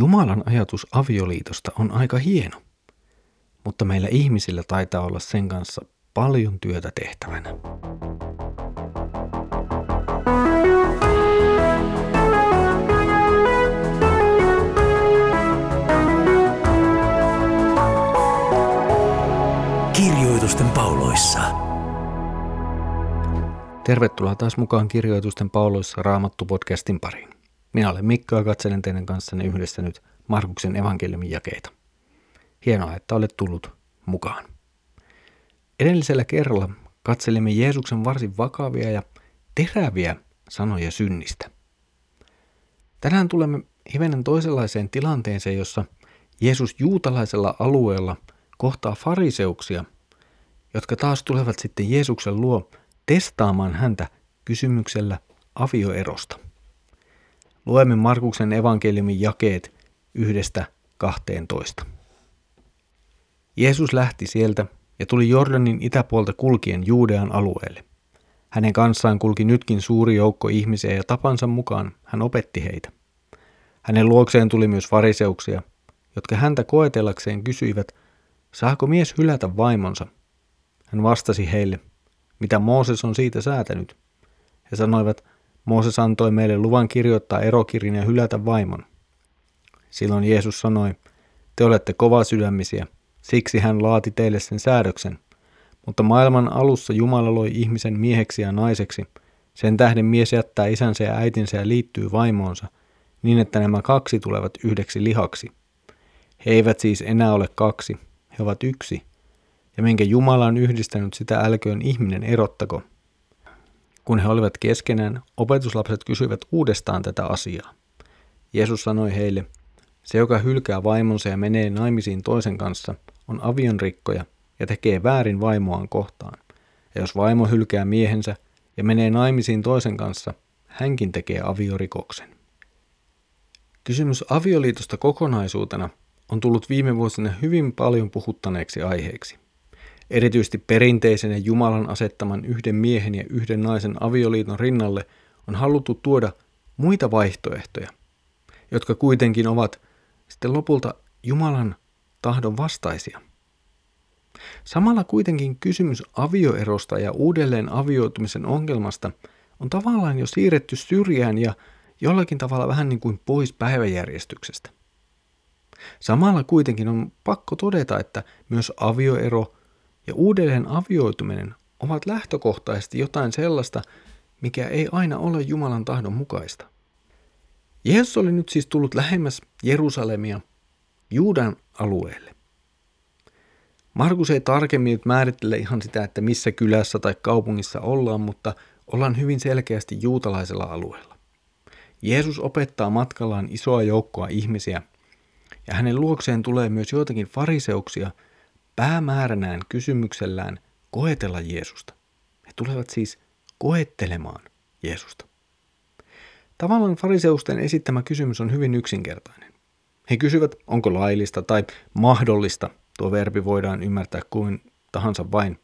Jumalan ajatus avioliitosta on aika hieno, mutta meillä ihmisillä taitaa olla sen kanssa paljon työtä tehtävänä. Kirjoitusten pauloissa. Tervetuloa taas mukaan Kirjoitusten pauloissa Raamattu-podcastin pariin. Minä olen Mikko ja katselen teidän kanssanne yhdessä nyt Markuksen evankeliumin jakeita. Hienoa, että olet tullut mukaan. Edellisellä kerralla katselimme Jeesuksen varsin vakavia ja teräviä sanoja synnistä. Tänään tulemme hivenen toisenlaiseen tilanteeseen, jossa Jeesus juutalaisella alueella kohtaa fariseuksia, jotka taas tulevat sitten Jeesuksen luo testaamaan häntä kysymyksellä avioerosta. Luemme Markuksen evankeliumin jakeet yhdestä 12. Jeesus lähti sieltä ja tuli Jordanin itäpuolta kulkien Juudean alueelle. Hänen kanssaan kulki nytkin suuri joukko ihmisiä ja tapansa mukaan hän opetti heitä. Hänen luokseen tuli myös fariseuksia, jotka häntä koetellakseen kysyivät, saako mies hylätä vaimonsa? Hän vastasi heille, mitä Mooses on siitä säätänyt. He sanoivat, Mooses antoi meille luvan kirjoittaa erokirin ja hylätä vaimon. Silloin Jeesus sanoi, te olette kova sydämisiä, siksi hän laati teille sen säädöksen. Mutta maailman alussa Jumala loi ihmisen mieheksi ja naiseksi. Sen tähden mies jättää isänsä ja äitinsä ja liittyy vaimoonsa, niin että nämä kaksi tulevat yhdeksi lihaksi. He eivät siis enää ole kaksi, he ovat yksi. Ja minkä Jumala on yhdistänyt, sitä älköön ihminen erottako. Kun he olivat keskenään, opetuslapset kysyivät uudestaan tätä asiaa. Jeesus sanoi heille, se joka hylkää vaimonsa ja menee naimisiin toisen kanssa, on avionrikkoja ja tekee väärin vaimoaan kohtaan. Ja jos vaimo hylkää miehensä ja menee naimisiin toisen kanssa, hänkin tekee aviorikoksen. Kysymys avioliitosta kokonaisuutena on tullut viime vuosina hyvin paljon puhuttaneeksi aiheeksi. Erityisesti perinteisen ja Jumalan asettaman yhden miehen ja yhden naisen avioliiton rinnalle on haluttu tuoda muita vaihtoehtoja, jotka kuitenkin ovat sitten lopulta Jumalan tahdon vastaisia. Samalla kuitenkin kysymys avioerosta ja uudelleen avioitumisen ongelmasta on tavallaan jo siirretty syrjään ja jollakin tavalla vähän niin kuin pois päiväjärjestyksestä. Samalla kuitenkin on pakko todeta, että myös avioero ja uudelleen avioituminen ovat lähtökohtaisesti jotain sellaista, mikä ei aina ole Jumalan tahdon mukaista. Jeesus oli nyt siis tullut lähemmäs Jerusalemia Juudan alueelle. Markus ei tarkemmin nyt määrittele ihan sitä, että missä kylässä tai kaupungissa ollaan, mutta ollaan hyvin selkeästi juutalaisella alueella. Jeesus opettaa matkallaan isoa joukkoa ihmisiä, ja hänen luokseen tulee myös joitakin fariseuksia päämääränään kysymyksellään koetella Jeesusta. He tulevat siis koettelemaan Jeesusta. Tavallaan fariseusten esittämä kysymys on hyvin yksinkertainen. He kysyvät, onko laillista tai mahdollista, tuo verbi voidaan ymmärtää kuin tahansa vain,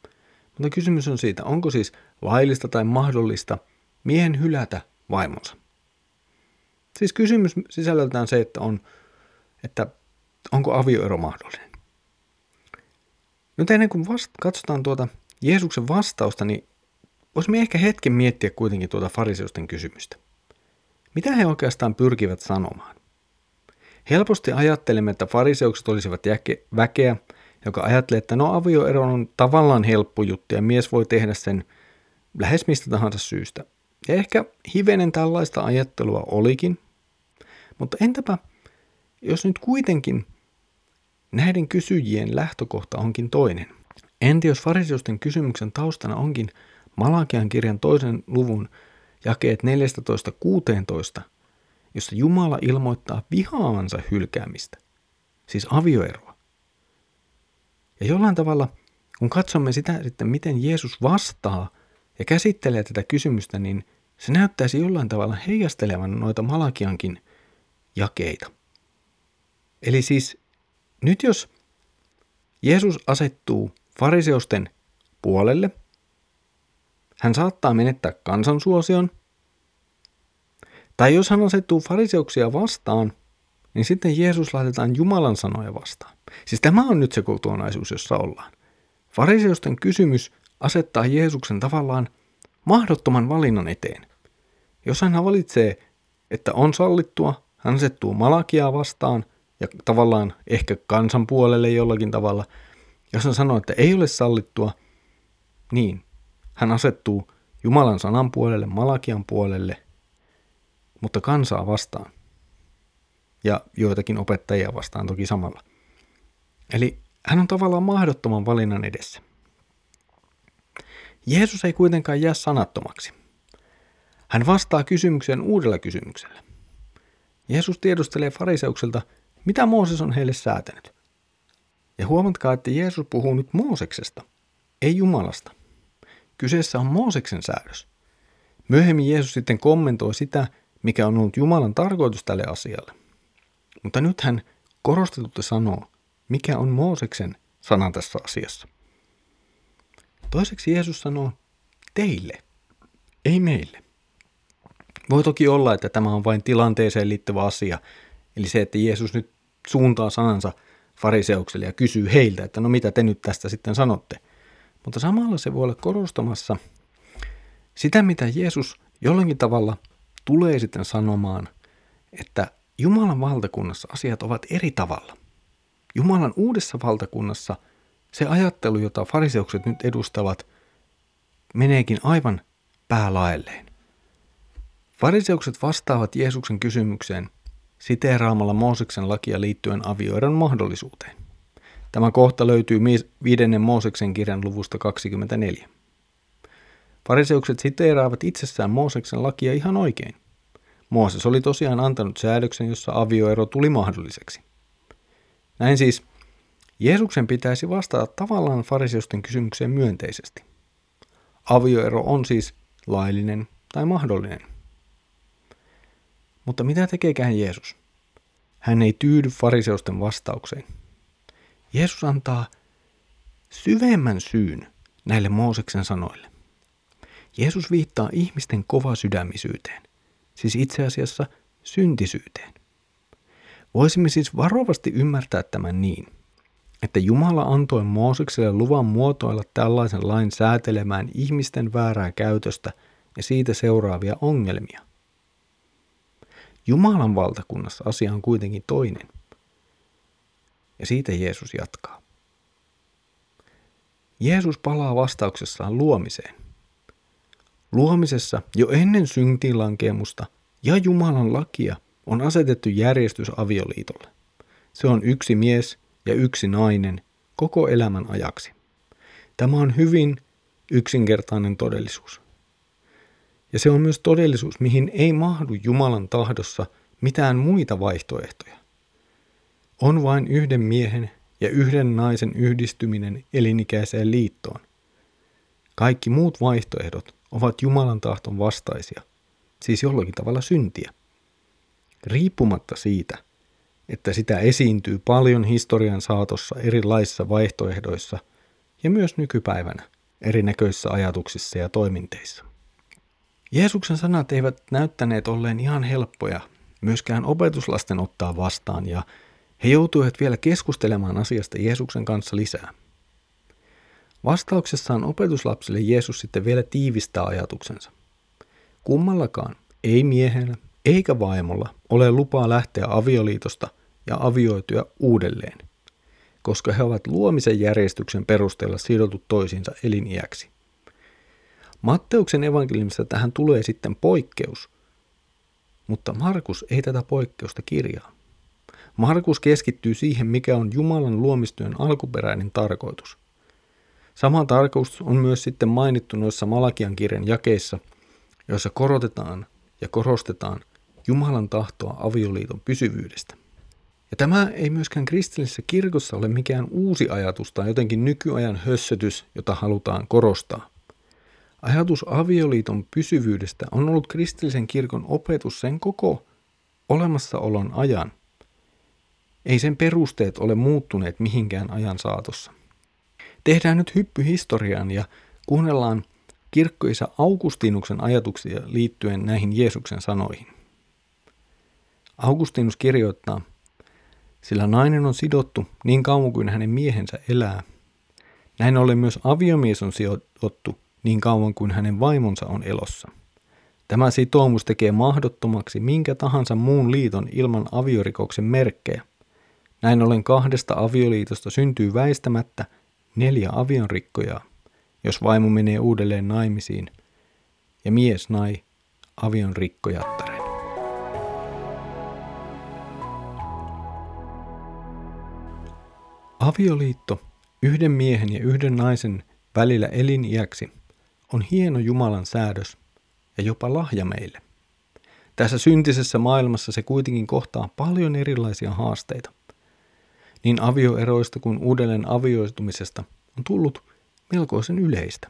mutta kysymys on siitä, onko siis laillista tai mahdollista miehen hylätä vaimonsa. Siis kysymys sisällöltään se, että, on, että onko avioero mahdollinen. Nyt ennen kuin vast- katsotaan tuota Jeesuksen vastausta, niin voisimme ehkä hetken miettiä kuitenkin tuota fariseusten kysymystä. Mitä he oikeastaan pyrkivät sanomaan? Helposti ajattelemme, että fariseukset olisivat jäke, väkeä, joka ajattelee, että no avioero on tavallaan helppo juttu ja mies voi tehdä sen lähes mistä tahansa syystä. Ja ehkä hivenen tällaista ajattelua olikin, mutta entäpä jos nyt kuitenkin näiden kysyjien lähtökohta onkin toinen? Entä jos fariseusten kysymyksen taustana onkin Malakian kirjan toisen luvun jakeet 14.16, jossa Jumala ilmoittaa vihaavansa hylkäämistä, siis avioeroa. Ja jollain tavalla, kun katsomme sitä sitten, miten Jeesus vastaa ja käsittelee tätä kysymystä, niin se näyttäisi jollain tavalla heijastelevan noita Malakiankin jakeita. Eli siis nyt jos Jeesus asettuu fariseusten puolelle – hän saattaa menettää kansansuosion. Tai jos hän asettuu fariseuksia vastaan, niin sitten Jeesus laitetaan Jumalan sanoja vastaan. Siis tämä on nyt se kokonaisuus, jossa ollaan. Fariseusten kysymys asettaa Jeesuksen tavallaan mahdottoman valinnan eteen. Jos hän valitsee, että on sallittua, hän asettuu Malakiaa vastaan ja tavallaan ehkä kansan puolelle jollakin tavalla. Jos hän sanoo, että ei ole sallittua, niin hän asettuu Jumalan sanan puolelle, Malakian puolelle, mutta kansaa vastaan. Ja joitakin opettajia vastaan toki samalla. Eli hän on tavallaan mahdottoman valinnan edessä. Jeesus ei kuitenkaan jää sanattomaksi. Hän vastaa kysymykseen uudella kysymyksellä. Jeesus tiedustelee fariseukselta, mitä Mooses on heille säätänyt. Ja huomatkaa, että Jeesus puhuu nyt Mooseksesta, ei Jumalasta. Kyseessä on Mooseksen säädös. Myöhemmin Jeesus sitten kommentoi sitä, mikä on ollut Jumalan tarkoitus tälle asialle. Mutta nyt hän korostetutti sanoo, mikä on Mooseksen sana tässä asiassa. Toiseksi Jeesus sanoo teille, ei meille. Voi toki olla, että tämä on vain tilanteeseen liittyvä asia, eli se, että Jeesus nyt suuntaa sanansa fariseukselle ja kysyy heiltä, että no mitä te nyt tästä sitten sanotte. Mutta samalla se voi olla korostamassa sitä, mitä Jeesus jollakin tavalla tulee sitten sanomaan, että Jumalan valtakunnassa asiat ovat eri tavalla. Jumalan uudessa valtakunnassa se ajattelu, jota fariseukset nyt edustavat, meneekin aivan päälaelleen. Fariseukset vastaavat Jeesuksen kysymykseen siteeraamalla Mooseksen lakia liittyen avioeron mahdollisuuteen. Tämä kohta löytyy viidennen Mooseksen kirjan luvusta 24. Fariseukset siteeraavat itsessään Mooseksen lakia ihan oikein. Mooses oli tosiaan antanut säädöksen, jossa avioero tuli mahdolliseksi. Näin siis Jeesuksen pitäisi vastata tavallaan fariseusten kysymykseen myönteisesti. Avioero on siis laillinen tai mahdollinen. Mutta mitä tekeekään Jeesus? Hän ei tyydy fariseusten vastaukseen. Jeesus antaa syvemmän syyn näille Mooseksen sanoille. Jeesus viittaa ihmisten sydämisyyteen, siis itse asiassa syntisyyteen. Voisimme siis varovasti ymmärtää tämän niin, että Jumala antoi Moosekselle luvan muotoilla tällaisen lain säätelemään ihmisten väärää käytöstä ja siitä seuraavia ongelmia. Jumalan valtakunnassa asia on kuitenkin toinen. Ja siitä Jeesus jatkaa. Jeesus palaa vastauksessaan luomiseen. Luomisessa jo ennen syntiinlankemusta ja Jumalan lakia on asetettu järjestys avioliitolle. Se on yksi mies ja yksi nainen koko elämän ajaksi. Tämä on hyvin yksinkertainen todellisuus. Ja se on myös todellisuus, mihin ei mahdu Jumalan tahdossa mitään muita vaihtoehtoja. On vain yhden miehen ja yhden naisen yhdistyminen elinikäiseen liittoon. Kaikki muut vaihtoehdot ovat Jumalan tahton vastaisia, siis jollakin tavalla syntiä. Riippumatta siitä, että sitä esiintyy paljon historian saatossa erilaisissa vaihtoehdoissa ja myös nykypäivänä erinäköisissä ajatuksissa ja toiminteissa. Jeesuksen sanat eivät näyttäneet olleen ihan helppoja myöskään opetuslasten ottaa vastaan ja he joutuivat vielä keskustelemaan asiasta Jeesuksen kanssa lisää. Vastauksessaan opetuslapsille Jeesus sitten vielä tiivistää ajatuksensa. Kummallakaan, ei miehellä eikä vaimolla, ole lupaa lähteä avioliitosta ja avioitua uudelleen, koska he ovat luomisen järjestyksen perusteella sidotut toisiinsa eliniäksi. Matteuksen evankeliumissa tähän tulee sitten poikkeus, mutta Markus ei tätä poikkeusta kirjaa. Markus keskittyy siihen, mikä on Jumalan luomistyön alkuperäinen tarkoitus. Sama tarkoitus on myös sitten mainittu noissa Malakian kirjan jakeissa, joissa korotetaan ja korostetaan Jumalan tahtoa avioliiton pysyvyydestä. Ja tämä ei myöskään kristillisessä kirkossa ole mikään uusi ajatus tai jotenkin nykyajan hössötys, jota halutaan korostaa. Ajatus avioliiton pysyvyydestä on ollut kristillisen kirkon opetus sen koko olemassaolon ajan. Ei sen perusteet ole muuttuneet mihinkään ajan saatossa. Tehdään nyt hyppy historiaan ja kuunnellaan kirkkoisa Augustinuksen ajatuksia liittyen näihin Jeesuksen sanoihin. Augustinus kirjoittaa, sillä nainen on sidottu niin kauan kuin hänen miehensä elää. Näin ollen myös aviomies on sidottu niin kauan kuin hänen vaimonsa on elossa. Tämä sitoumus tekee mahdottomaksi minkä tahansa muun liiton ilman aviorikoksen merkkejä. Näin ollen kahdesta avioliitosta syntyy väistämättä neljä avionrikkojaa, jos vaimo menee uudelleen naimisiin ja mies nai avionrikkojattaren. Avioliitto yhden miehen ja yhden naisen välillä eliniäksi on hieno Jumalan säädös ja jopa lahja meille. Tässä syntisessä maailmassa se kuitenkin kohtaa paljon erilaisia haasteita. Niin avioeroista kuin uudelleen avioitumisesta on tullut melkoisen yleistä.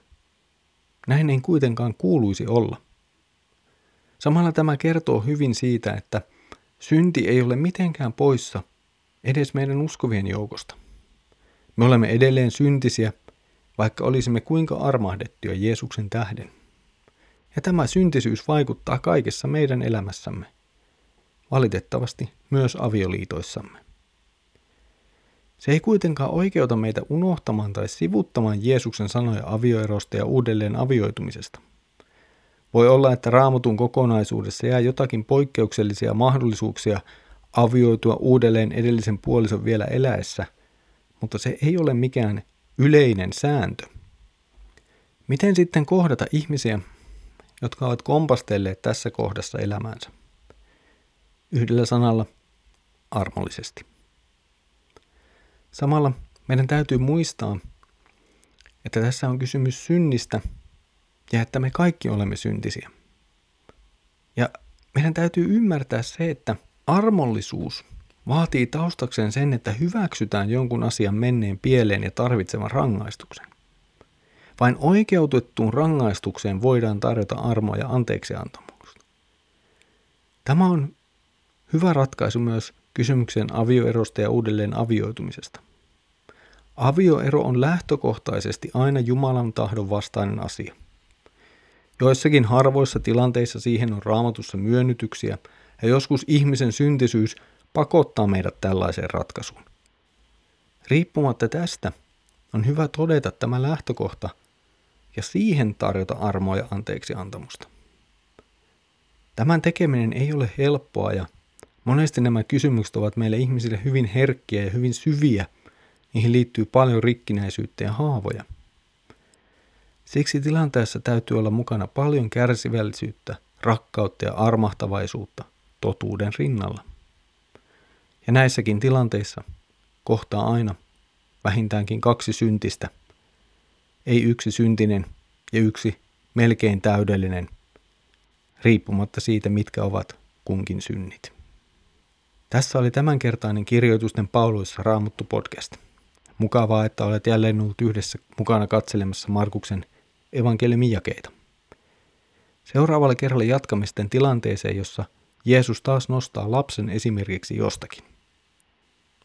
Näin ei kuitenkaan kuuluisi olla. Samalla tämä kertoo hyvin siitä, että synti ei ole mitenkään poissa edes meidän uskovien joukosta. Me olemme edelleen syntisiä, vaikka olisimme kuinka armahdettuja Jeesuksen tähden. Ja tämä syntisyys vaikuttaa kaikessa meidän elämässämme. Valitettavasti myös avioliitoissamme. Se ei kuitenkaan oikeuta meitä unohtamaan tai sivuttamaan Jeesuksen sanoja avioerosta ja uudelleen avioitumisesta. Voi olla, että raamatun kokonaisuudessa jää jotakin poikkeuksellisia mahdollisuuksia avioitua uudelleen edellisen puolison vielä eläessä, mutta se ei ole mikään yleinen sääntö. Miten sitten kohdata ihmisiä, jotka ovat kompastelleet tässä kohdassa elämäänsä? Yhdellä sanalla armollisesti. Samalla meidän täytyy muistaa, että tässä on kysymys synnistä ja että me kaikki olemme syntisiä. Ja meidän täytyy ymmärtää se, että armollisuus vaatii taustakseen sen, että hyväksytään jonkun asian menneen pieleen ja tarvitsevan rangaistuksen. Vain oikeutettuun rangaistukseen voidaan tarjota armoa ja anteeksiantamusta. Tämä on hyvä ratkaisu myös kysymykseen avioerosta ja uudelleen avioitumisesta. Avioero on lähtökohtaisesti aina Jumalan tahdon vastainen asia. Joissakin harvoissa tilanteissa siihen on raamatussa myönnytyksiä, ja joskus ihmisen syntisyys pakottaa meidät tällaiseen ratkaisuun. Riippumatta tästä on hyvä todeta tämä lähtökohta ja siihen tarjota armoa ja anteeksi antamusta. Tämän tekeminen ei ole helppoa ja monesti nämä kysymykset ovat meille ihmisille hyvin herkkiä ja hyvin syviä – Niihin liittyy paljon rikkinäisyyttä ja haavoja. Siksi tilanteessa täytyy olla mukana paljon kärsivällisyyttä, rakkautta ja armahtavaisuutta totuuden rinnalla. Ja näissäkin tilanteissa kohtaa aina vähintäänkin kaksi syntistä, ei yksi syntinen ja yksi melkein täydellinen, riippumatta siitä, mitkä ovat kunkin synnit. Tässä oli tämänkertainen kirjoitusten pauloissa Raamuttu podcast. Mukavaa, että olet jälleen ollut yhdessä mukana katselemassa Markuksen evankeliumin jakeita. Seuraavalla kerralla jatkamme sitten tilanteeseen, jossa Jeesus taas nostaa lapsen esimerkiksi jostakin.